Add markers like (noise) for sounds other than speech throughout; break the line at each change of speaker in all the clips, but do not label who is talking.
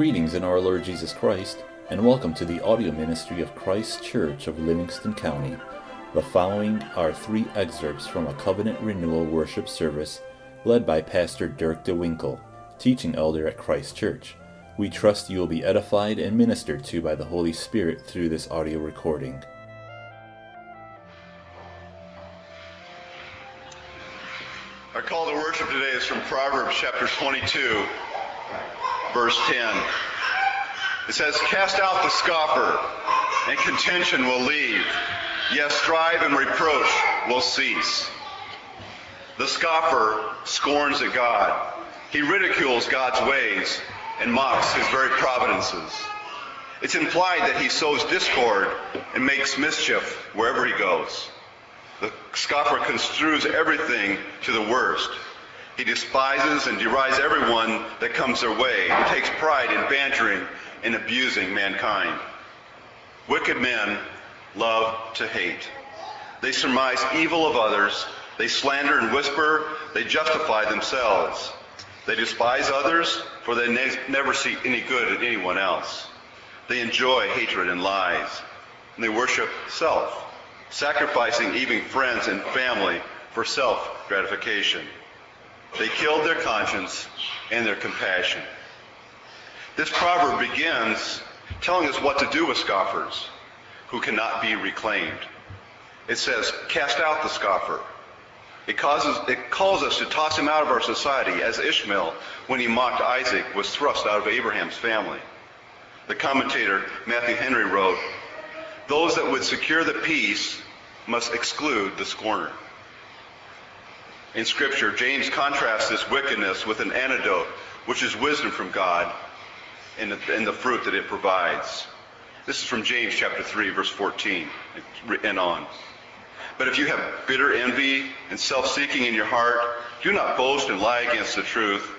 Greetings in our Lord Jesus Christ, and welcome to the audio ministry of Christ Church of Livingston County. The following are three excerpts from a covenant renewal worship service led by Pastor Dirk DeWinkle, teaching elder at Christ Church. We trust you will be edified and ministered to by the Holy Spirit through this audio recording.
Our call to worship today is from Proverbs chapter 22, verse 10. It says, Cast out the scoffer, and contention will leave. Yes, strife and reproach will cease. The scoffer scorns at God. He ridicules God's ways and mocks his very providences. It's implied that he sows discord and makes mischief wherever he goes. The scoffer construes everything to the worst. He despises and derides everyone that comes their way. He takes pride in bantering and abusing mankind. Wicked men love to hate. They surmise evil of others. They slander and whisper. They justify themselves. They despise others, for they ne- never see any good in anyone else. They enjoy hatred and lies. And they worship self, sacrificing even friends and family for self gratification. They killed their conscience and their compassion. This proverb begins telling us what to do with scoffers who cannot be reclaimed. It says, cast out the scoffer. It, causes, it calls us to toss him out of our society as Ishmael, when he mocked Isaac, was thrust out of Abraham's family. The commentator Matthew Henry wrote, those that would secure the peace must exclude the scorner. In Scripture, James contrasts this wickedness with an antidote, which is wisdom from God and the, and the fruit that it provides. This is from James chapter 3, verse 14 and on. But if you have bitter envy and self-seeking in your heart, do not boast and lie against the truth.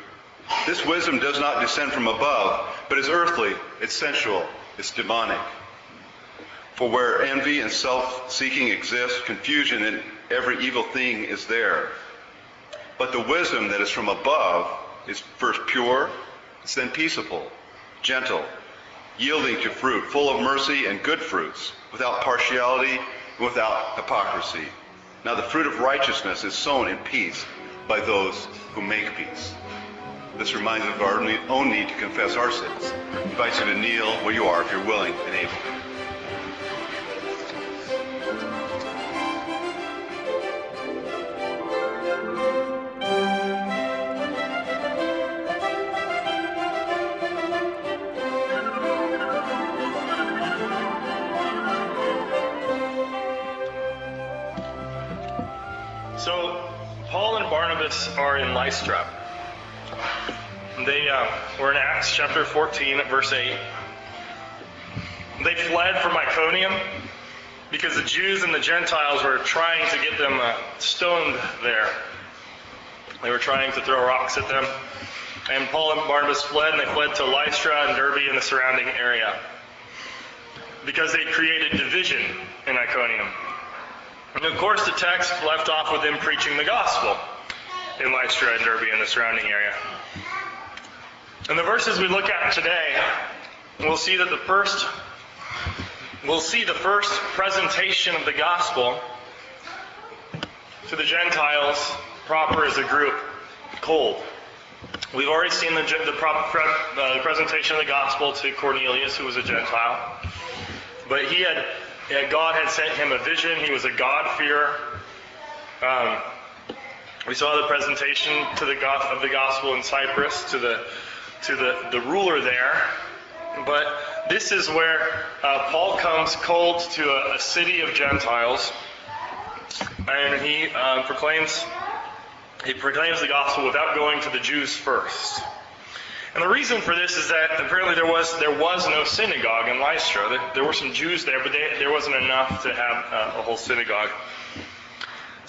This wisdom does not descend from above, but is earthly, it's sensual, it's demonic. For where envy and self-seeking exist, confusion and every evil thing is there. But the wisdom that is from above is first pure, it's then peaceable, gentle, yielding to fruit, full of mercy and good fruits, without partiality and without hypocrisy. Now the fruit of righteousness is sown in peace by those who make peace. This reminds us of our own need to confess our sins. I invite you to kneel where you are if you're willing and able.
They uh, were in Acts chapter 14, verse 8. They fled from Iconium because the Jews and the Gentiles were trying to get them uh, stoned there. They were trying to throw rocks at them. And Paul and Barnabas fled, and they fled to Lystra and Derbe and the surrounding area because they created division in Iconium. And of course, the text left off with them preaching the gospel in Lystra and Derbe and the surrounding area. In the verses we look at today, we'll see that the first we'll see the first presentation of the gospel to the Gentiles proper as a group cold. We've already seen the, the, proper, uh, the presentation of the gospel to Cornelius, who was a Gentile. But he had God had sent him a vision. He was a God-fearer. Um, we saw the presentation to the of the gospel in Cyprus to the to the, the ruler there. But this is where uh, Paul comes cold to a, a, city of Gentiles, and he uh, proclaims he proclaims the gospel without going to the Jews first. And the reason for this is that apparently there was there was no synagogue in Lystra. There, there were some Jews there, but they, there wasn't enough to have uh, a whole synagogue.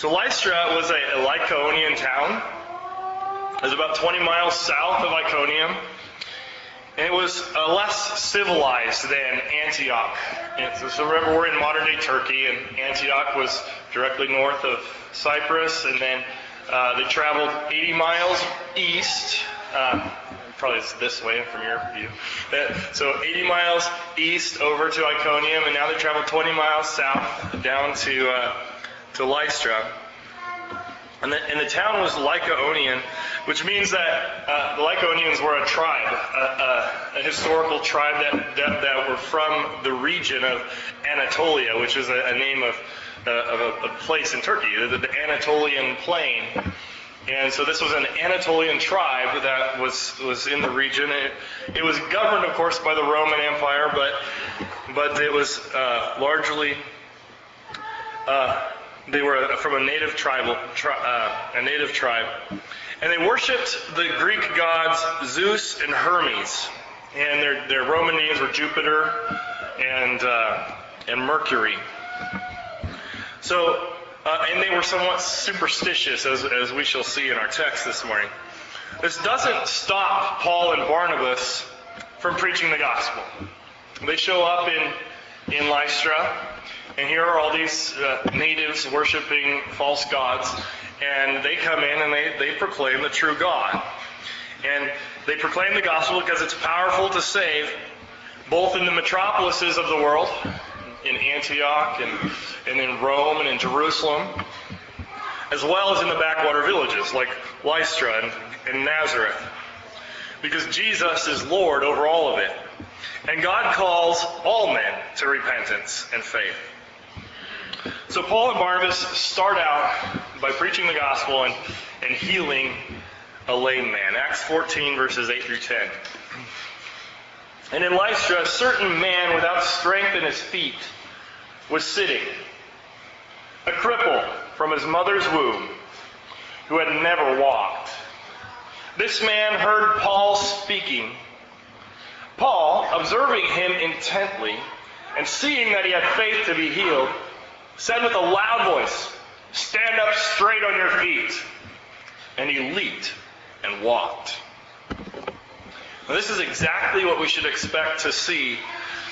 So Lystra was a, a Lycaonian town. It was about 20 miles south of Iconium. And it was uh, less civilized than Antioch. And so, remember, we're in modern day Turkey, and Antioch was directly north of Cyprus. And then uh, they traveled 80 miles east. Uh, probably it's this way from your view. So 80 miles east over to Iconium, and now they travel 20 miles south down to uh, to Lystra. And the, and the town was Lycaonian, which means that uh, the Lycaonians were a tribe, a, a, a historical tribe that, that, that, were from the region of Anatolia, which is a, a name of, uh, of a, place in Turkey, the, the Anatolian plain. And so this was an Anatolian tribe that was, was in the region. It, it was governed, of course, by the Roman Empire, but, but it was uh, largely uh, they were from a native tribal, tri- uh, a native tribe, and they worshipped the Greek gods Zeus and Hermes, and their their Roman names were Jupiter and uh, and Mercury. So, uh, and they were somewhat superstitious, as as we shall see in our text this morning. This doesn't stop Paul and Barnabas from preaching the gospel. They show up in in Lystra and here are all these uh, natives worshiping false gods, and they come in and they, they proclaim the true God. And they proclaim the gospel because it's powerful to save, both in the metropolises of the world, in Antioch and, and in Rome and in Jerusalem, as well as in the backwater villages like Lystra and, and Nazareth. Because Jesus is Lord over all of it. And God calls all men to repentance and faith. So Paul and Barnabas start out by preaching the gospel and, and healing a lame man. Acts 14, verses 8 through 10. And in Lystra, a certain man without strength in his feet was sitting, a cripple from his mother's womb, who had never walked. This man heard Paul speaking. Paul, observing him intently, and seeing that he had faith to be healed, said with a loud voice, Stand up straight on your feet. And he leaped and walked. Now, this is exactly what we should expect to see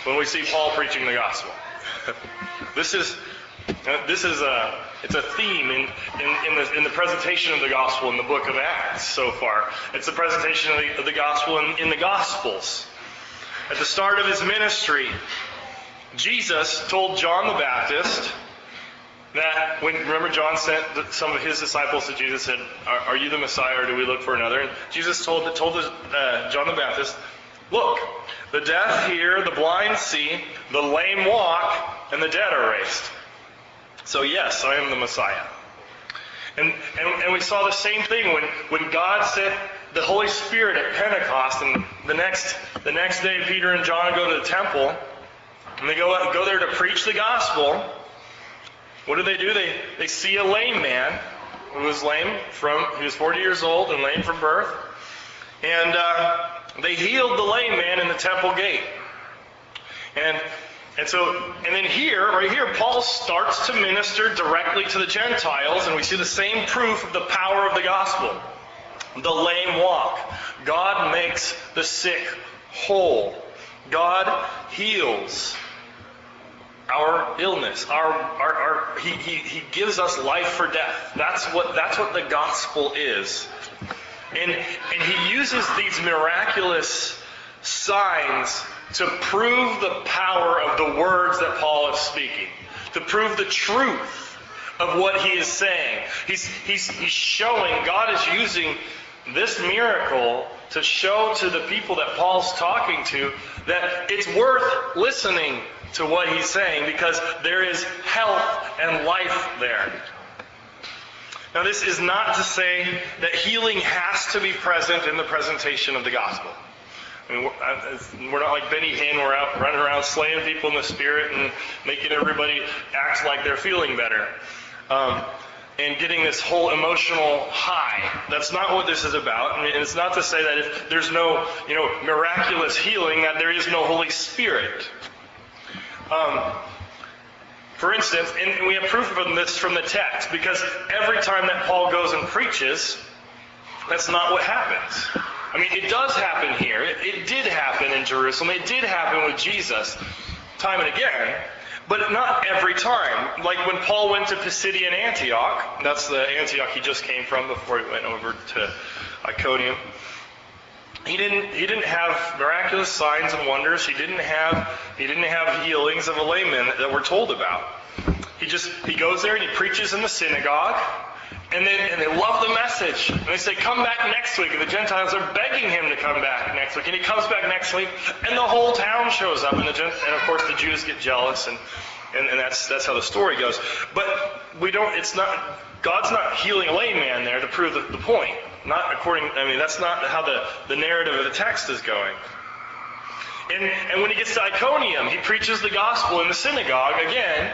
when we see Paul preaching the gospel. (laughs) this is uh, this is a it's a theme in, in, in, the, in the presentation of the gospel in the book of Acts so far. It's the presentation of the, of the gospel in, in the gospels. At the start of his ministry, Jesus told John the Baptist that when remember John sent some of his disciples to Jesus and said, "Are, are you the Messiah, or do we look for another?" And Jesus told told uh, John the Baptist, "Look, the deaf hear, the blind see, the lame walk, and the dead are raised." So yes, I am the Messiah. And, and, and we saw the same thing when, when God sent the Holy Spirit at Pentecost, and the next the next day Peter and John go to the temple, and they go go there to preach the gospel. What do they do? They, they see a lame man who was lame from, he was 40 years old and lame from birth. And uh, they healed the lame man in the temple gate. And, and so, and then here, right here, Paul starts to minister directly to the Gentiles, and we see the same proof of the power of the gospel. The lame walk. God makes the sick whole. God heals our illness, our, our, our he, he, he gives us life for death. That's what, that's what the gospel is. And, and he uses these miraculous signs to prove the power of the words that Paul is speaking, to prove the truth of what he is saying. He's, he's, he's showing, God is using this miracle to show to the people that Paul's talking to that it's worth listening to what he's saying because there is health and life there. Now, this is not to say that healing has to be present in the presentation of the gospel. I mean, we're, not like Benny Hinn. We're out running around slaying people in the spirit and making everybody act like they're feeling better. Um, and getting this whole emotional high. That's not what this is about. I mean, it's not to say that if there's no, you know, miraculous healing, that there is no Holy Spirit. Um, for instance, and we have proof of this from the text, because every time that Paul goes and preaches, that's not what happens. I mean, it does happen here. It, it did happen in Jerusalem. It did happen with Jesus time and again, but not every time. Like when Paul went to Pisidian Antioch, that's the Antioch he just came from before he went over to Iconium. he didn't he didn't have miraculous signs and wonders. He didn't have he didn't have healings of a layman that, that we're told about. He just he goes there and he preaches in the synagogue. And they, and they love the message. And they say, come back next week. And the Gentiles are begging him to come back next week. And he comes back next week, and the whole town shows up. And, the, and of course, the Jews get jealous, and, and, and that's, that's how the story goes. But we don't, it's not, God's not healing a lame man there to prove the, the point. Not according, I mean, that's not how the, the narrative of the text is going. And, and when he gets to Iconium, he preaches the gospel in the synagogue again.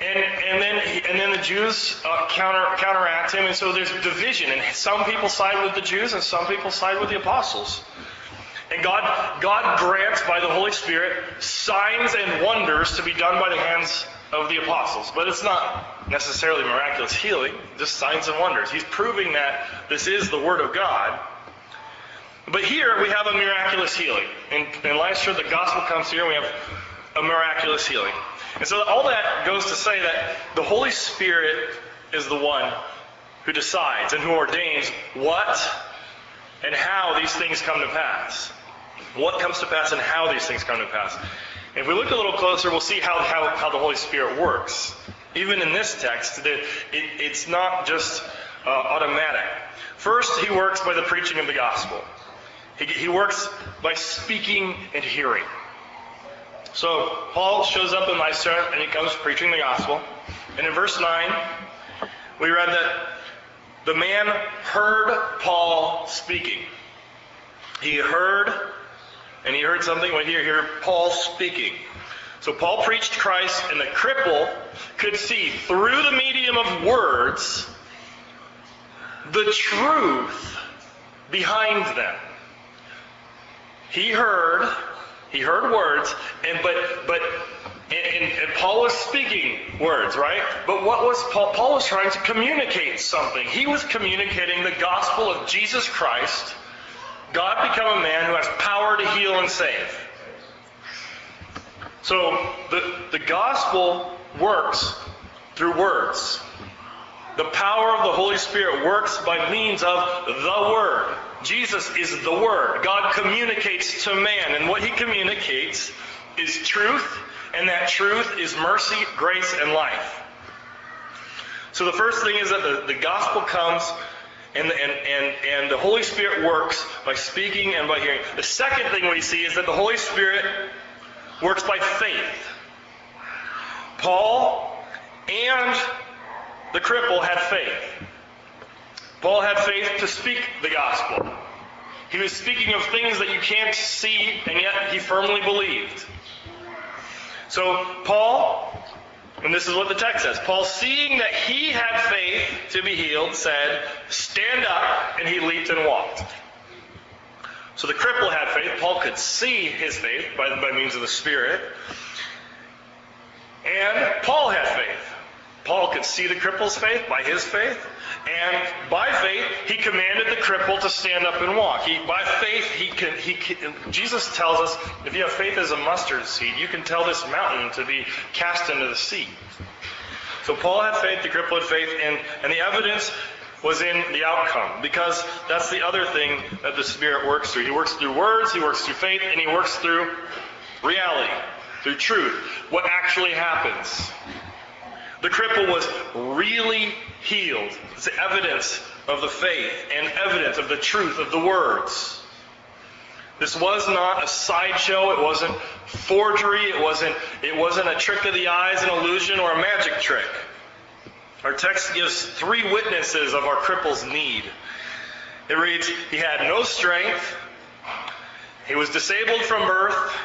And, and then and then the Jews uh, counter counteract him, and so there's division. And some people side with the Jews, and some people side with the apostles. And God God grants by the Holy Spirit signs and wonders to be done by the hands of the apostles. But it's not necessarily miraculous healing, just signs and wonders. He's proving that this is the Word of God. But here we have a miraculous healing. In, in Lystra, the gospel comes here, and we have a miraculous healing. And so all that goes to say that the Holy Spirit is the one who decides and who ordains what and how these things come to pass. What comes to pass and how these things come to pass. If we look a little closer, we'll see how, how, how the Holy Spirit works. Even in this text, it, it's not just uh, automatic. First, he works by the preaching of the gospel. He, he works by speaking and hearing. So Paul shows up in Lystra and he comes preaching the gospel. And in verse 9, we read that the man heard Paul speaking. He heard, and he heard something when he heard Paul speaking. So Paul preached Christ, and the cripple could see through the medium of words the truth behind them. He heard, he heard words, and but but and, and, and, Paul was speaking words, right? But what was Paul? Paul was trying to communicate something. He was communicating the gospel of Jesus Christ, God become a man who has power to heal and save. So the, the gospel works through words. The power of the Holy Spirit works by means of the Word. Jesus is the Word. God communicates to man, and what He communicates is truth, and that truth is mercy, grace, and life. So the first thing is that the, the gospel comes and, and, and, and the Holy Spirit works by speaking and by hearing. The second thing we see is that the Holy Spirit works by faith. Paul and the cripple had faith. Paul had faith to speak the gospel. He was speaking of things that you can't see, and yet he firmly believed. So, Paul, and this is what the text says Paul, seeing that he had faith to be healed, said, Stand up, and he leaped and walked. So the cripple had faith. Paul could see his faith by, by means of the Spirit. And Paul had faith. Paul could see the cripple's faith by his faith, and by faith he commanded the cripple to stand up and walk. He, by faith, he can, he can, Jesus tells us if you have faith as a mustard seed, you can tell this mountain to be cast into the sea. So Paul had faith, the cripple had faith, and, and the evidence was in the outcome because that's the other thing that the Spirit works through. He works through words, he works through faith, and he works through reality, through truth. What actually happens. The cripple was really healed. It's evidence of the faith and evidence of the truth of the words. This was not a sideshow. It wasn't forgery. It wasn't, it wasn't a trick of the eyes, an illusion, or a magic trick. Our text gives three witnesses of our cripple's need. It reads, He had no strength, he was disabled from birth,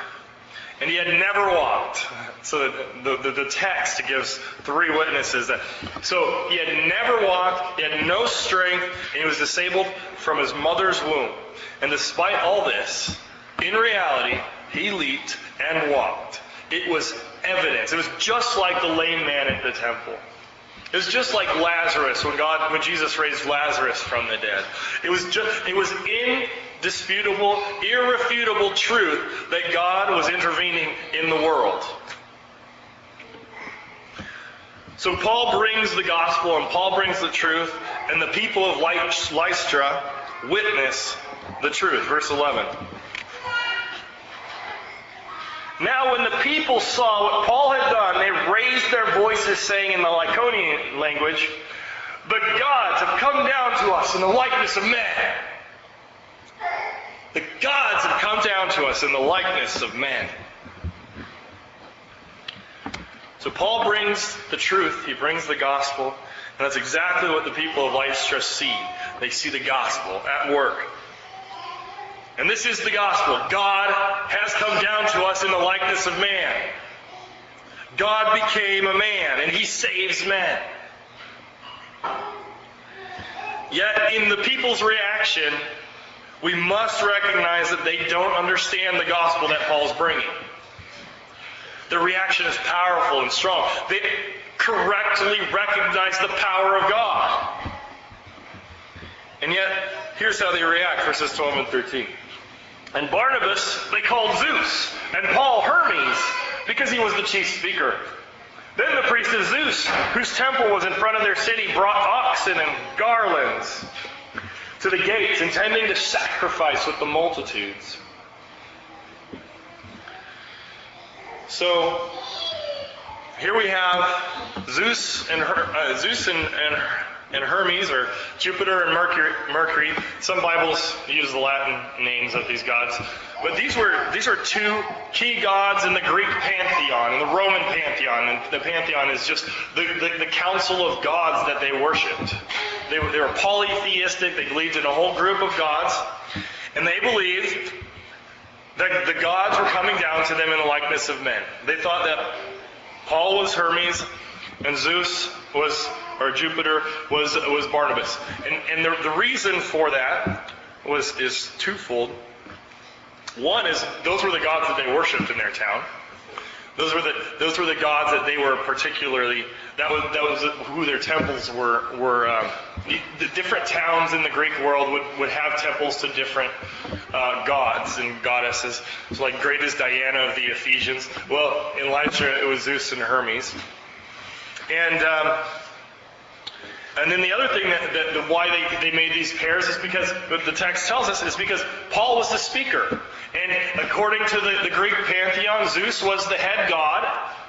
and he had never walked. So the, the, the, text gives three witnesses that. So he had never walked, he had no strength, and he was disabled from his mother's womb. And despite all this, in reality, he leaped and walked. It was evidence. It was just like the lame man at the temple. It was just like Lazarus when God, when Jesus raised Lazarus from the dead. It was just, it was indisputable, irrefutable truth that God was intervening in the world. So Paul brings the gospel and Paul brings the truth, and the people of Lystra witness the truth. Verse 11. Now, when the people saw what Paul had done, they raised their voices, saying in the Lycaonian language, The gods have come down to us in the likeness of men. The gods have come down to us in the likeness of men. So Paul brings the truth, he brings the gospel, and that's exactly what the people of Lystra see. They see the gospel at work. And this is the gospel. God has come down to us in the likeness of man. God became a man, and he saves men. Yet, in the people's reaction, we must recognize that they don't understand the gospel that Paul's bringing. The reaction is powerful and strong. They correctly recognize the power of God. And yet, here's how they react verses 12 and 13. And Barnabas they called Zeus, and Paul Hermes, because he was the chief speaker. Then the priest of Zeus, whose temple was in front of their city, brought oxen and garlands to the gates, intending to sacrifice with the multitudes. So here we have Zeus and Her, uh, Zeus and, and, and Hermes, or Jupiter and Mercury, Mercury. Some Bibles use the Latin names of these gods, but these were these are two key gods in the Greek pantheon, and the Roman pantheon. And the pantheon is just the, the, the council of gods that they worshipped. They were, they were polytheistic. They believed in a whole group of gods, and they believed that the gods were coming down to them in the likeness of men. They thought that Paul was Hermes and Zeus was, or Jupiter was was Barnabas. And, and the, the reason for that was is twofold. One is those were the gods that they worshipped in their town. Those were the those were the gods that they were particularly that was that was who their temples were were um, the, different towns in the Greek world would, would have temples to different uh, gods and goddesses. So like great is Diana of the Ephesians. Well, in Lystra it was Zeus and Hermes. And um, and then the other thing that, that, that, why they, they made these pairs is because the text tells us is because Paul was the speaker. And according to the, the Greek pantheon, Zeus was the head god,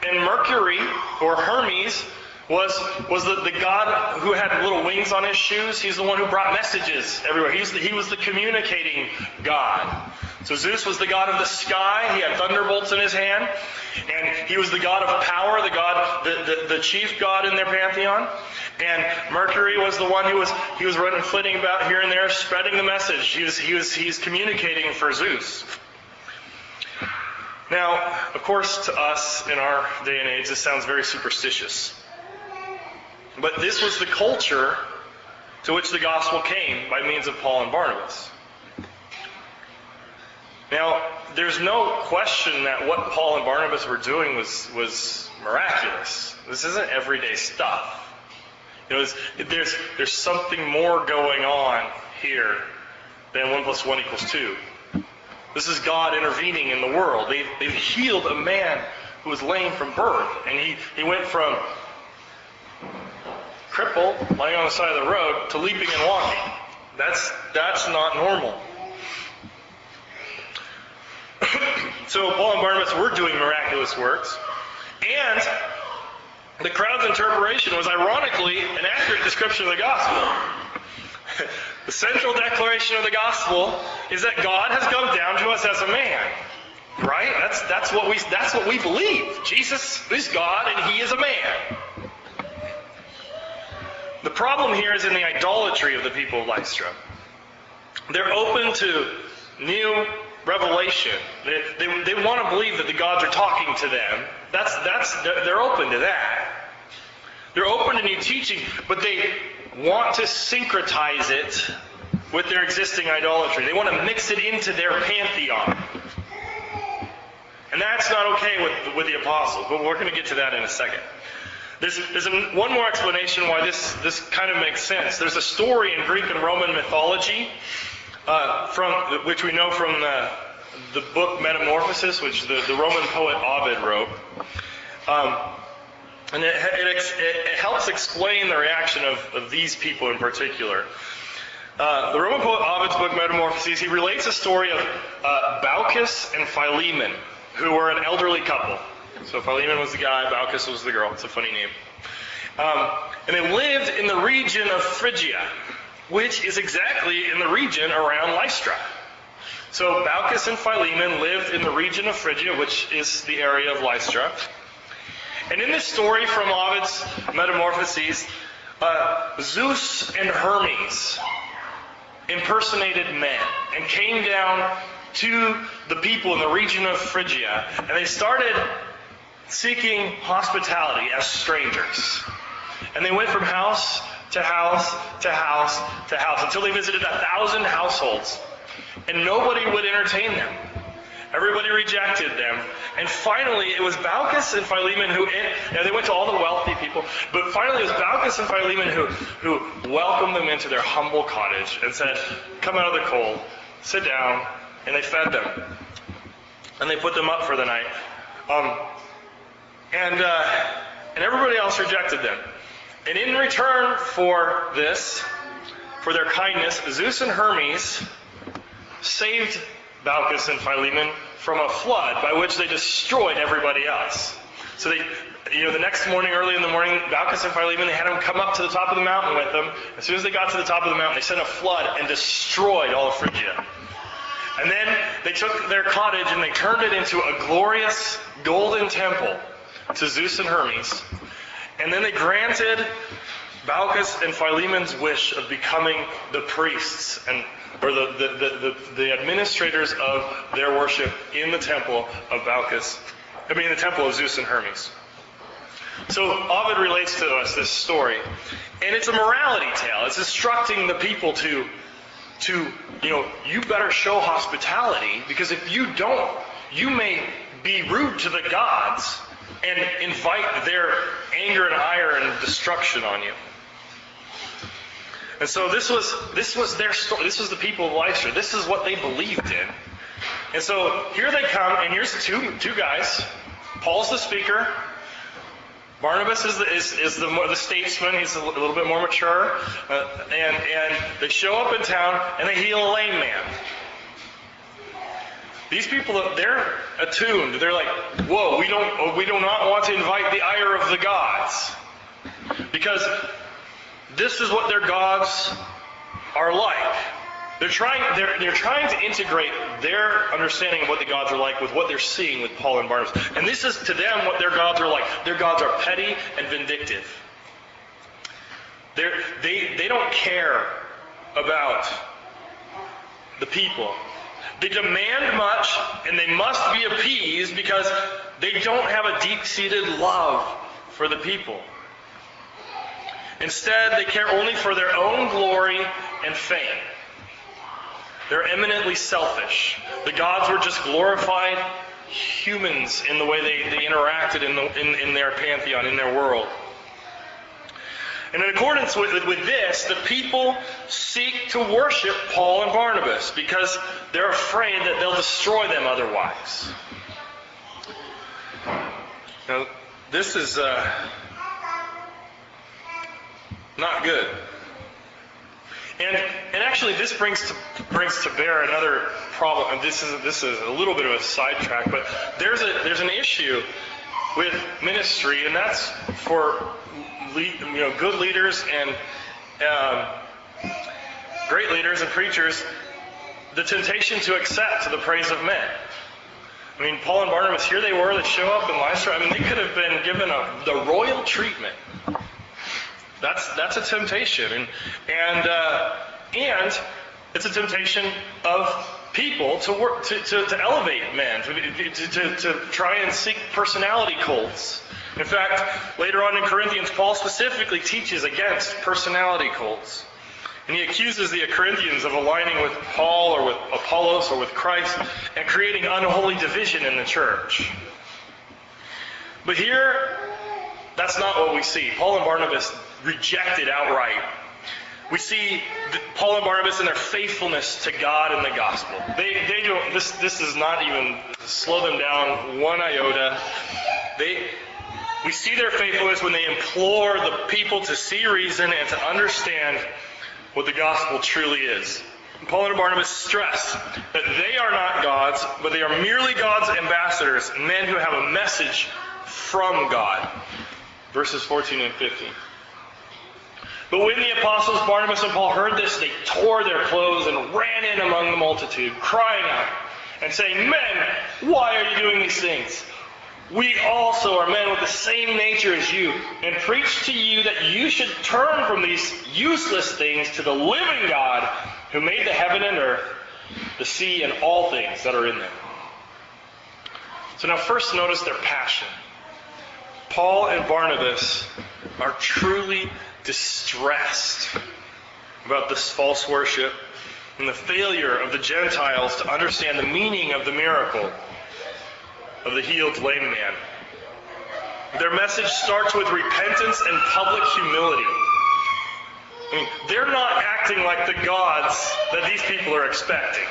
and Mercury, or Hermes, was, was the, the god who had little wings on his shoes. He's the one who brought messages everywhere. He's the, he was the communicating god. So Zeus was the god of the sky. He had thunderbolts in his hand. And he was the god of power, the god, the, the, the chief god in their pantheon. And Mercury was the one who was he was running flitting about here and there, spreading the message. He was he was he's communicating for Zeus. Now, of course, to us in our day and age, this sounds very superstitious. But this was the culture to which the gospel came by means of Paul and Barnabas. Now, there's no question that what Paul and Barnabas were doing was, was miraculous. This isn't everyday stuff. You know, there's, there's something more going on here than 1 plus 1 equals 2. This is God intervening in the world. They've, they've healed a man who was lame from birth, and he, he went from crippled, lying on the side of the road, to leaping and walking. That's, that's not normal. (clears throat) so Paul and Barnabas were doing miraculous works, and the crowd's interpretation was ironically an accurate description of the gospel. (laughs) the central declaration of the gospel is that God has come down to us as a man. Right? That's that's what we that's what we believe. Jesus is God and he is a man. The problem here is in the idolatry of the people of Lystra. They're open to new revelation. They, they, they want to believe that the gods are talking to them. That's, that's, they're open to that. They're open to new teaching, but they want to syncretize it with their existing idolatry. They want to mix it into their pantheon. And that's not okay with, with the apostles, but we're going to get to that in a second. There's, there's one more explanation why this, this kind of makes sense. There's a story in Greek and Roman mythology uh, from which we know from the, the book Metamorphosis, which the, the Roman poet Ovid wrote. Um, and it, it, it, helps explain the reaction of, of these people in particular. Uh, the Roman poet Ovid's book Metamorphoses, he relates a story of uh, Baucis and Philemon, who were an elderly couple. So Philemon was the guy, Baucis was the girl. It's a funny name. Um, and they lived in the region of Phrygia, which is exactly in the region around Lystra. So Baucis and Philemon lived in the region of Phrygia, which is the area of Lystra. And in this story from Ovid's Metamorphoses, uh, Zeus and Hermes impersonated men and came down to the people in the region of Phrygia, and they started seeking hospitality as strangers. And they went from house to house to house to house until they visited a thousand households. And nobody would entertain them. Everybody rejected them. And finally, it was Baucis and Philemon who, know, they went to all the wealthy people, but finally it was Baucis and Philemon who, who welcomed them into their humble cottage and said, Come out of the cold, sit down, and they fed them. And they put them up for the night. Um, and, uh, and everybody else rejected them. And in return for this, for their kindness, Zeus and Hermes saved Baucis and Philemon from a flood by which they destroyed everybody else. So they, you know, the next morning, early in the morning, Baucis and Philemon, they had them come up to the top of the mountain with them. As soon as they got to the top of the mountain, they sent a flood and destroyed all of Phrygia. And then they took their cottage and they turned it into a glorious golden temple to Zeus and Hermes. And then they granted Baucis and Philemon's wish of becoming the priests and or the, the, the, the, administrators of their worship in the temple of Baucis, I mean the temple of Zeus and Hermes. So Ovid relates to us this story, and it's a morality tale. It's instructing the people to, to, you know, you better show hospitality because if you don't, you may be rude to the gods and invite their anger and ire and destruction on you. And so this was this was their story. This was the people of Lystra. This is what they believed in. And so here they come, and here's two two guys. Paul's the speaker. Barnabas is the, is, is the, the statesman. He's a little bit more mature. Uh, and, and they show up in town and they heal a lame man. These people, they're attuned. They're like, whoa, we don't, we do not want to invite the ire of the gods. Because this is what their gods are like. They're trying, they're, they're trying to integrate their understanding of what the gods are like with what they're seeing with Paul and Barnabas. And this is to them what their gods are like. Their gods are petty and vindictive. They're, they, they don't care about the people. They demand much and they must be appeased because they don't have a deep seated love for the people. Instead, they care only for their own glory and fame. They're eminently selfish. The gods were just glorified humans in the way they, they interacted in, the, in, in their pantheon, in their world. And in accordance with, with this, the people seek to worship Paul and Barnabas because they're afraid that they'll destroy them otherwise. Now, this is uh, not good. And, and actually, this brings to, brings to bear another problem. And this is this is a little bit of a sidetrack, but there's a there's an issue with ministry, and that's for lead, you know good leaders and um, great leaders and preachers, the temptation to accept the praise of men. I mean, Paul and Barnabas, here they were, they show up in Lystra. I mean, they could have been given a, the royal treatment. That's that's a temptation, and and uh, and it's a temptation of people to work to, to, to elevate men, to, to, to try and seek personality cults. In fact, later on in Corinthians, Paul specifically teaches against personality cults. And he accuses the Corinthians of aligning with Paul or with Apollos or with Christ and creating unholy division in the church. But here, that's not what we see. Paul and Barnabas rejected outright. We see Paul and Barnabas in their faithfulness to God and the gospel. They, they don't, this, this does not even slow them down one iota. They, we see their faithfulness when they implore the people to see reason and to understand what the gospel truly is. Paul and Barnabas stress that they are not gods, but they are merely God's ambassadors, men who have a message from God. Verses 14 and 15. But when the apostles Barnabas and Paul heard this, they tore their clothes and ran in among the multitude, crying out and saying, Men, why are you doing these things? We also are men with the same nature as you, and preach to you that you should turn from these useless things to the living God who made the heaven and earth, the sea, and all things that are in them. So now, first notice their passion. Paul and Barnabas are truly distressed about this false worship and the failure of the Gentiles to understand the meaning of the miracle of the healed lame man. Their message starts with repentance and public humility. I mean, they're not acting like the gods that these people are expecting.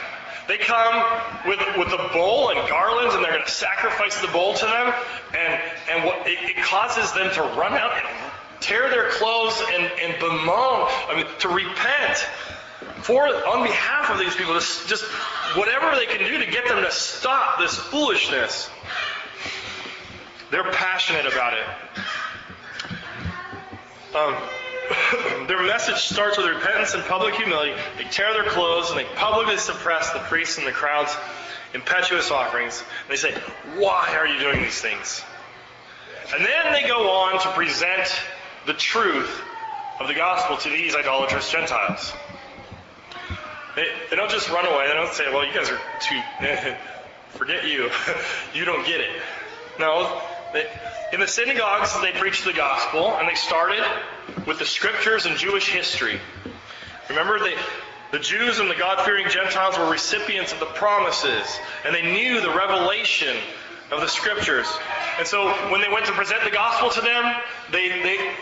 They come with, with a bowl and garlands, and they're going to sacrifice the bowl to them, and, and what, it, it causes them to run out and tear their clothes and, and bemoan, I mean, to repent for on behalf of these people, just, just whatever they can do to get them to stop this foolishness. They're passionate about it. Um, (clears throat) their message starts with repentance and public humility. They tear their clothes and they publicly suppress the priests and the crowd's impetuous offerings. And they say, Why are you doing these things? And then they go on to present the truth of the gospel to these idolatrous Gentiles. They, they don't just run away. They don't say, well, you guys are too, (laughs) forget you. (laughs) you don't get it. No, they, in the synagogues, they preached the gospel, and they started with the scriptures and Jewish history. Remember, they, the Jews and the God fearing Gentiles were recipients of the promises, and they knew the revelation of the scriptures. And so when they went to present the gospel to them, they, they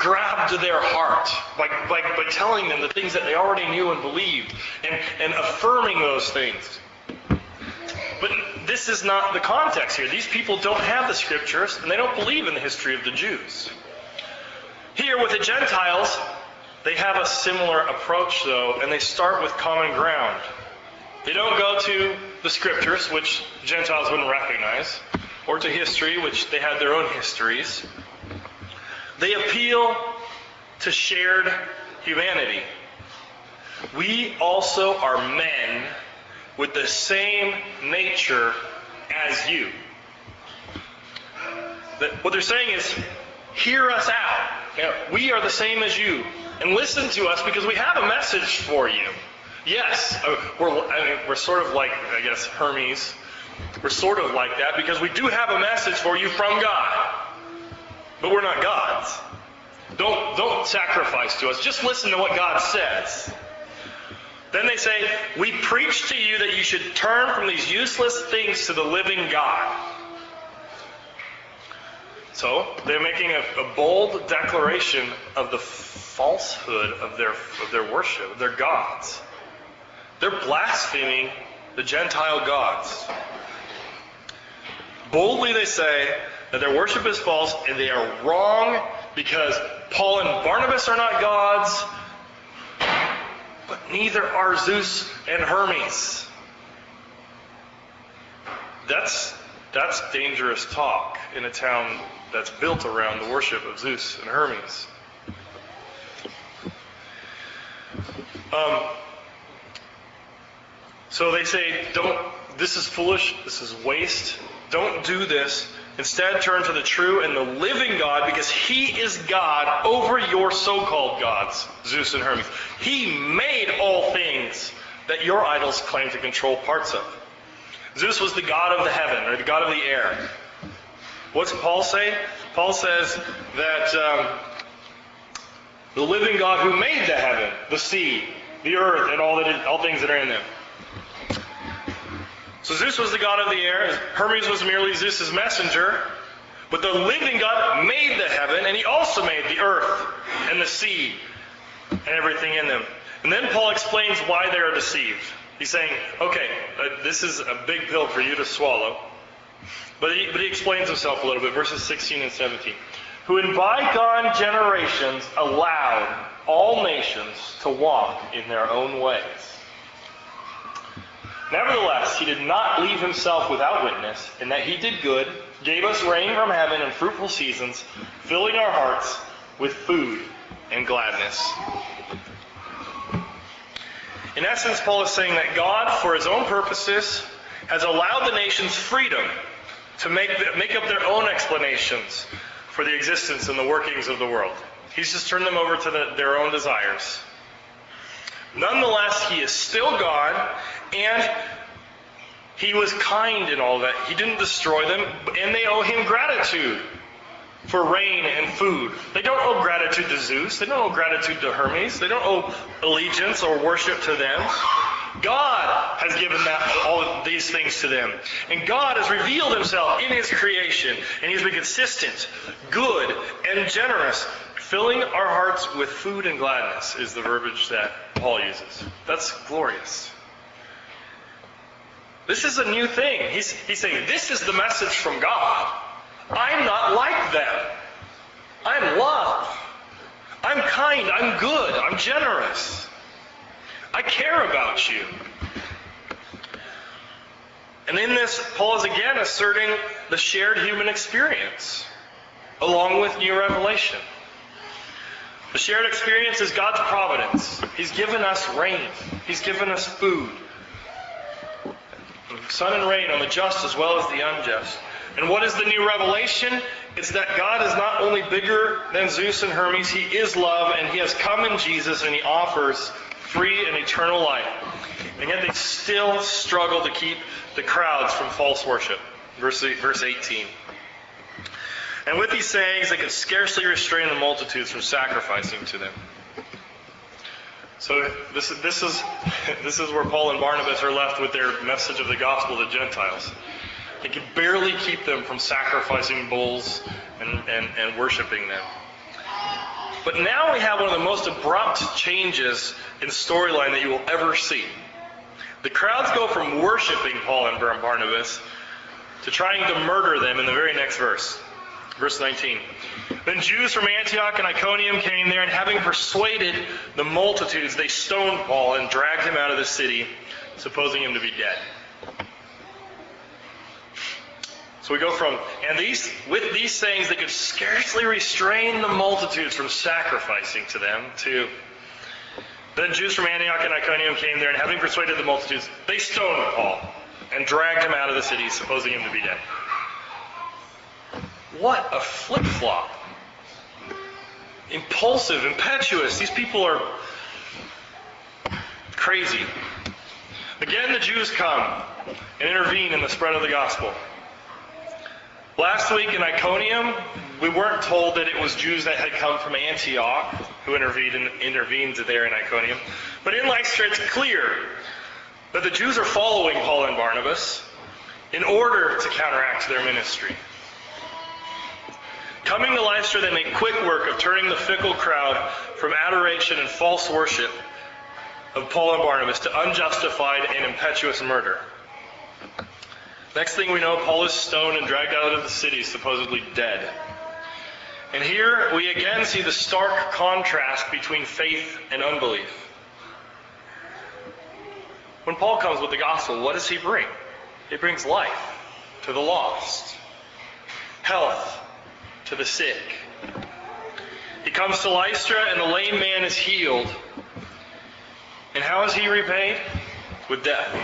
grabbed their heart by, by, by telling them the things that they already knew and believed and, and affirming those things. But this is not the context here. These people don't have the scriptures and they don't believe in the history of the Jews. Here with the Gentiles, they have a similar approach though, and they start with common ground. They don't go to the scriptures, which Gentiles wouldn't recognize, or to history, which they had their own histories. They appeal to shared humanity. We also are men with the same nature as you. What they're saying is, hear us out. You know, we are the same as you. And listen to us because we have a message for you. Yes, uh, we're, I mean, we're sort of like, I guess, Hermes. We're sort of like that because we do have a message for you from God. But we're not gods. Don't, don't sacrifice to us. Just listen to what God says. Then they say, We preach to you that you should turn from these useless things to the living God. So they're making a, a bold declaration of the falsehood of their, of their worship, their gods. They're blaspheming the Gentile gods. Boldly they say that their worship is false and they are wrong because Paul and Barnabas are not gods, but neither are Zeus and Hermes. That's that's dangerous talk in a town that's built around the worship of Zeus and Hermes. Um, so they say, don't, this is foolish, this is waste, don't do this. Instead, turn to the true and the living God because He is God over your so called gods, Zeus and Hermes. He made all things that your idols claim to control parts of. Zeus was the God of the heaven, or the God of the air. What's Paul say? Paul says that um, the living God who made the heaven, the sea, the earth, and all, that all things that are in them. So Zeus was the god of the air. Hermes was merely Zeus's messenger. But the living God made the heaven, and he also made the earth and the sea and everything in them. And then Paul explains why they are deceived. He's saying, okay, uh, this is a big pill for you to swallow. But he, but he explains himself a little bit, verses 16 and 17. who in bygone generations allowed all nations to walk in their own ways. Nevertheless, he did not leave himself without witness, in that he did good, gave us rain from heaven and fruitful seasons, filling our hearts with food and gladness. In essence, Paul is saying that God, for his own purposes, has allowed the nations freedom to make, make up their own explanations for the existence and the workings of the world. He's just turned them over to the, their own desires. Nonetheless, he is still God, and he was kind in all that. He didn't destroy them, and they owe him gratitude for rain and food. They don't owe gratitude to Zeus. They don't owe gratitude to Hermes. They don't owe allegiance or worship to them. God has given that, all these things to them. And God has revealed himself in his creation. And he's been consistent, good, and generous. Filling our hearts with food and gladness is the verbiage that Paul uses. That's glorious. This is a new thing. He's, he's saying, This is the message from God. I'm not like them. I'm love. I'm kind. I'm good. I'm generous. I care about you. And in this, Paul is again asserting the shared human experience along with new revelation. The shared experience is God's providence. He's given us rain, He's given us food. Sun and rain on the just as well as the unjust. And what is the new revelation? It's that God is not only bigger than Zeus and Hermes, He is love, and He has come in Jesus, and He offers free and eternal life. And yet they still struggle to keep the crowds from false worship. Verse, verse 18. And with these sayings, they could scarcely restrain the multitudes from sacrificing to them. So this is, this is, (laughs) this is where Paul and Barnabas are left with their message of the gospel to the Gentiles. They could barely keep them from sacrificing bulls and, and, and worshiping them. But now we have one of the most abrupt changes in storyline that you will ever see. The crowds go from worshiping Paul and Barnabas to trying to murder them in the very next verse. Verse 19. Then Jews from Antioch and Iconium came there, and having persuaded the multitudes, they stoned Paul and dragged him out of the city, supposing him to be dead. So we go from, and these, with these sayings, they could scarcely restrain the multitudes from sacrificing to them, to, then Jews from Antioch and Iconium came there, and having persuaded the multitudes, they stoned Paul and dragged him out of the city, supposing him to be dead. What a flip flop. Impulsive, impetuous. These people are crazy. Again, the Jews come and intervene in the spread of the gospel. Last week in Iconium, we weren't told that it was Jews that had come from Antioch who intervened, intervened there in Iconium. But in Lystra, it's clear that the Jews are following Paul and Barnabas in order to counteract their ministry. Coming to Lystra, they make quick work of turning the fickle crowd from adoration and false worship of Paul and Barnabas to unjustified and impetuous murder. Next thing we know, Paul is stoned and dragged out of the city, supposedly dead. And here we again see the stark contrast between faith and unbelief. When Paul comes with the gospel, what does he bring? He brings life to the lost, health to the sick. He comes to Lystra, and the lame man is healed. And how is he repaid? With death.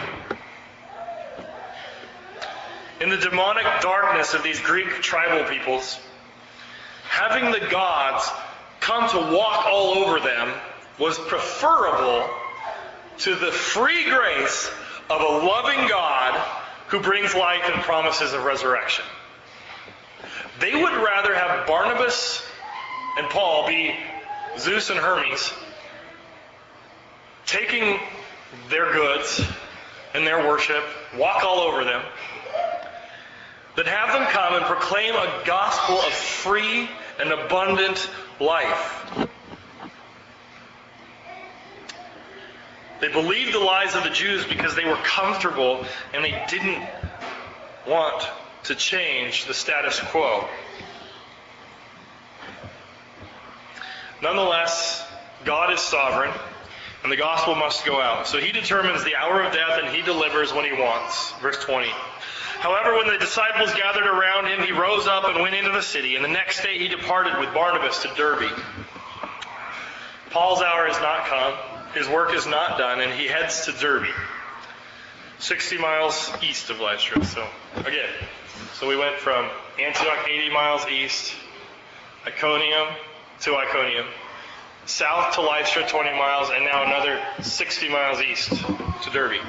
In the demonic darkness of these Greek tribal peoples, having the gods come to walk all over them was preferable to the free grace of a loving God who brings life and promises of resurrection. They would rather have Barnabas and Paul be Zeus and Hermes taking their goods and their worship, walk all over them, than have them come and proclaim a gospel of free and abundant life. They believed the lies of the Jews because they were comfortable and they didn't want to change the status quo. Nonetheless, God is sovereign, and the gospel must go out. So he determines the hour of death, and he delivers when he wants. Verse 20. However, when the disciples gathered around him, he rose up and went into the city, and the next day he departed with Barnabas to Derbe. Paul's hour has not come, his work is not done, and he heads to Derbe, 60 miles east of Lystra. So, again, so we went from Antioch, 80 miles east, Iconium to Iconium, south to Lystra, 20 miles, and now another 60 miles east to Derbe.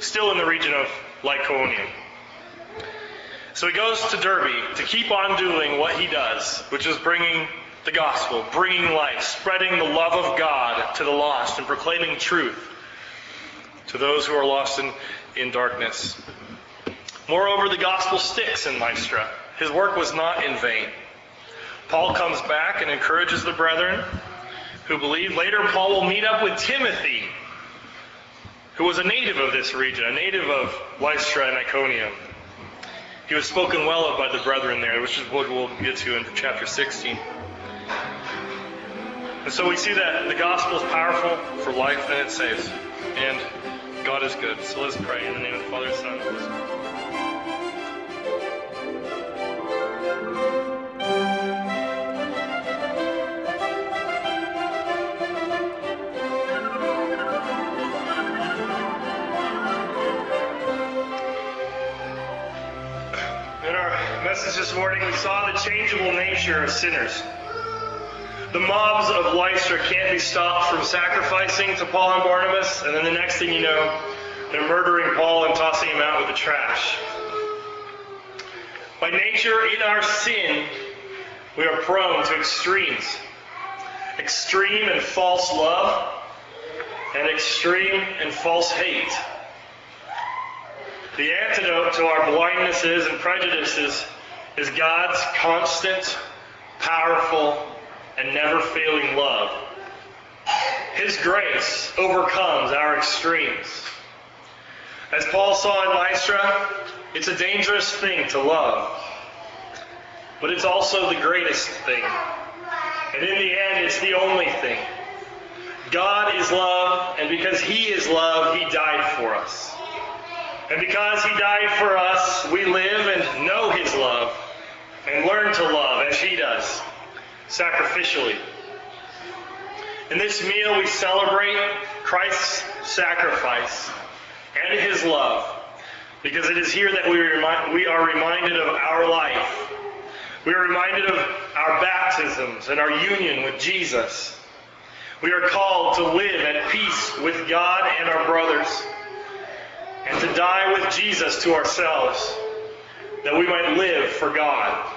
Still in the region of Lycaonium. So he goes to Derbe to keep on doing what he does, which is bringing the gospel, bringing life, spreading the love of God to the lost, and proclaiming truth to those who are lost in, in darkness. Moreover, the gospel sticks in Lystra. His work was not in vain. Paul comes back and encourages the brethren who believe. Later, Paul will meet up with Timothy, who was a native of this region, a native of Lystra and Iconium. He was spoken well of by the brethren there, which is what we'll get to in chapter 16. And so we see that the gospel is powerful for life and it saves. And God is good. So let's pray in the name of the Father, Son, and Holy Spirit. Message this morning, we saw the changeable nature of sinners. The mobs of Lystra can't be stopped from sacrificing to Paul and Barnabas, and then the next thing you know, they're murdering Paul and tossing him out with the trash. By nature, in our sin, we are prone to extremes extreme and false love, and extreme and false hate. The antidote to our blindnesses and prejudices is God's constant, powerful, and never failing love. His grace overcomes our extremes. As Paul saw in Lystra, it's a dangerous thing to love, but it's also the greatest thing. And in the end, it's the only thing. God is love, and because He is love, He died for us. And because He died for us, we live and know His love and learn to love as He does, sacrificially. In this meal, we celebrate Christ's sacrifice and His love because it is here that we, we are reminded of our life. We are reminded of our baptisms and our union with Jesus. We are called to live at peace with God and our brothers and to die with Jesus to ourselves that we might live for God.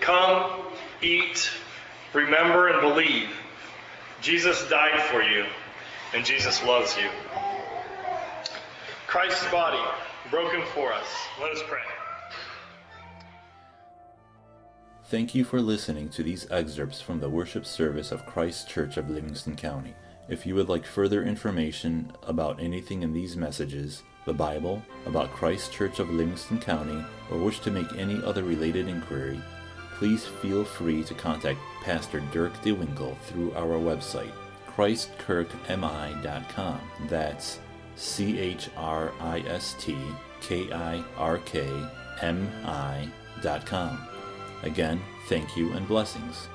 Come, eat, remember, and believe. Jesus died for you, and Jesus loves you. Christ's body broken for us. Let us pray.
Thank you for listening to these excerpts from the worship service of Christ Church of Livingston County. If you would like further information about anything in these messages, the Bible, about Christ Church of Livingston County, or wish to make any other related inquiry, please feel free to contact Pastor Dirk DeWinkle through our website, christkirkmi.com. That's C H R I S T K I R K M I dot com. Again, thank you and blessings.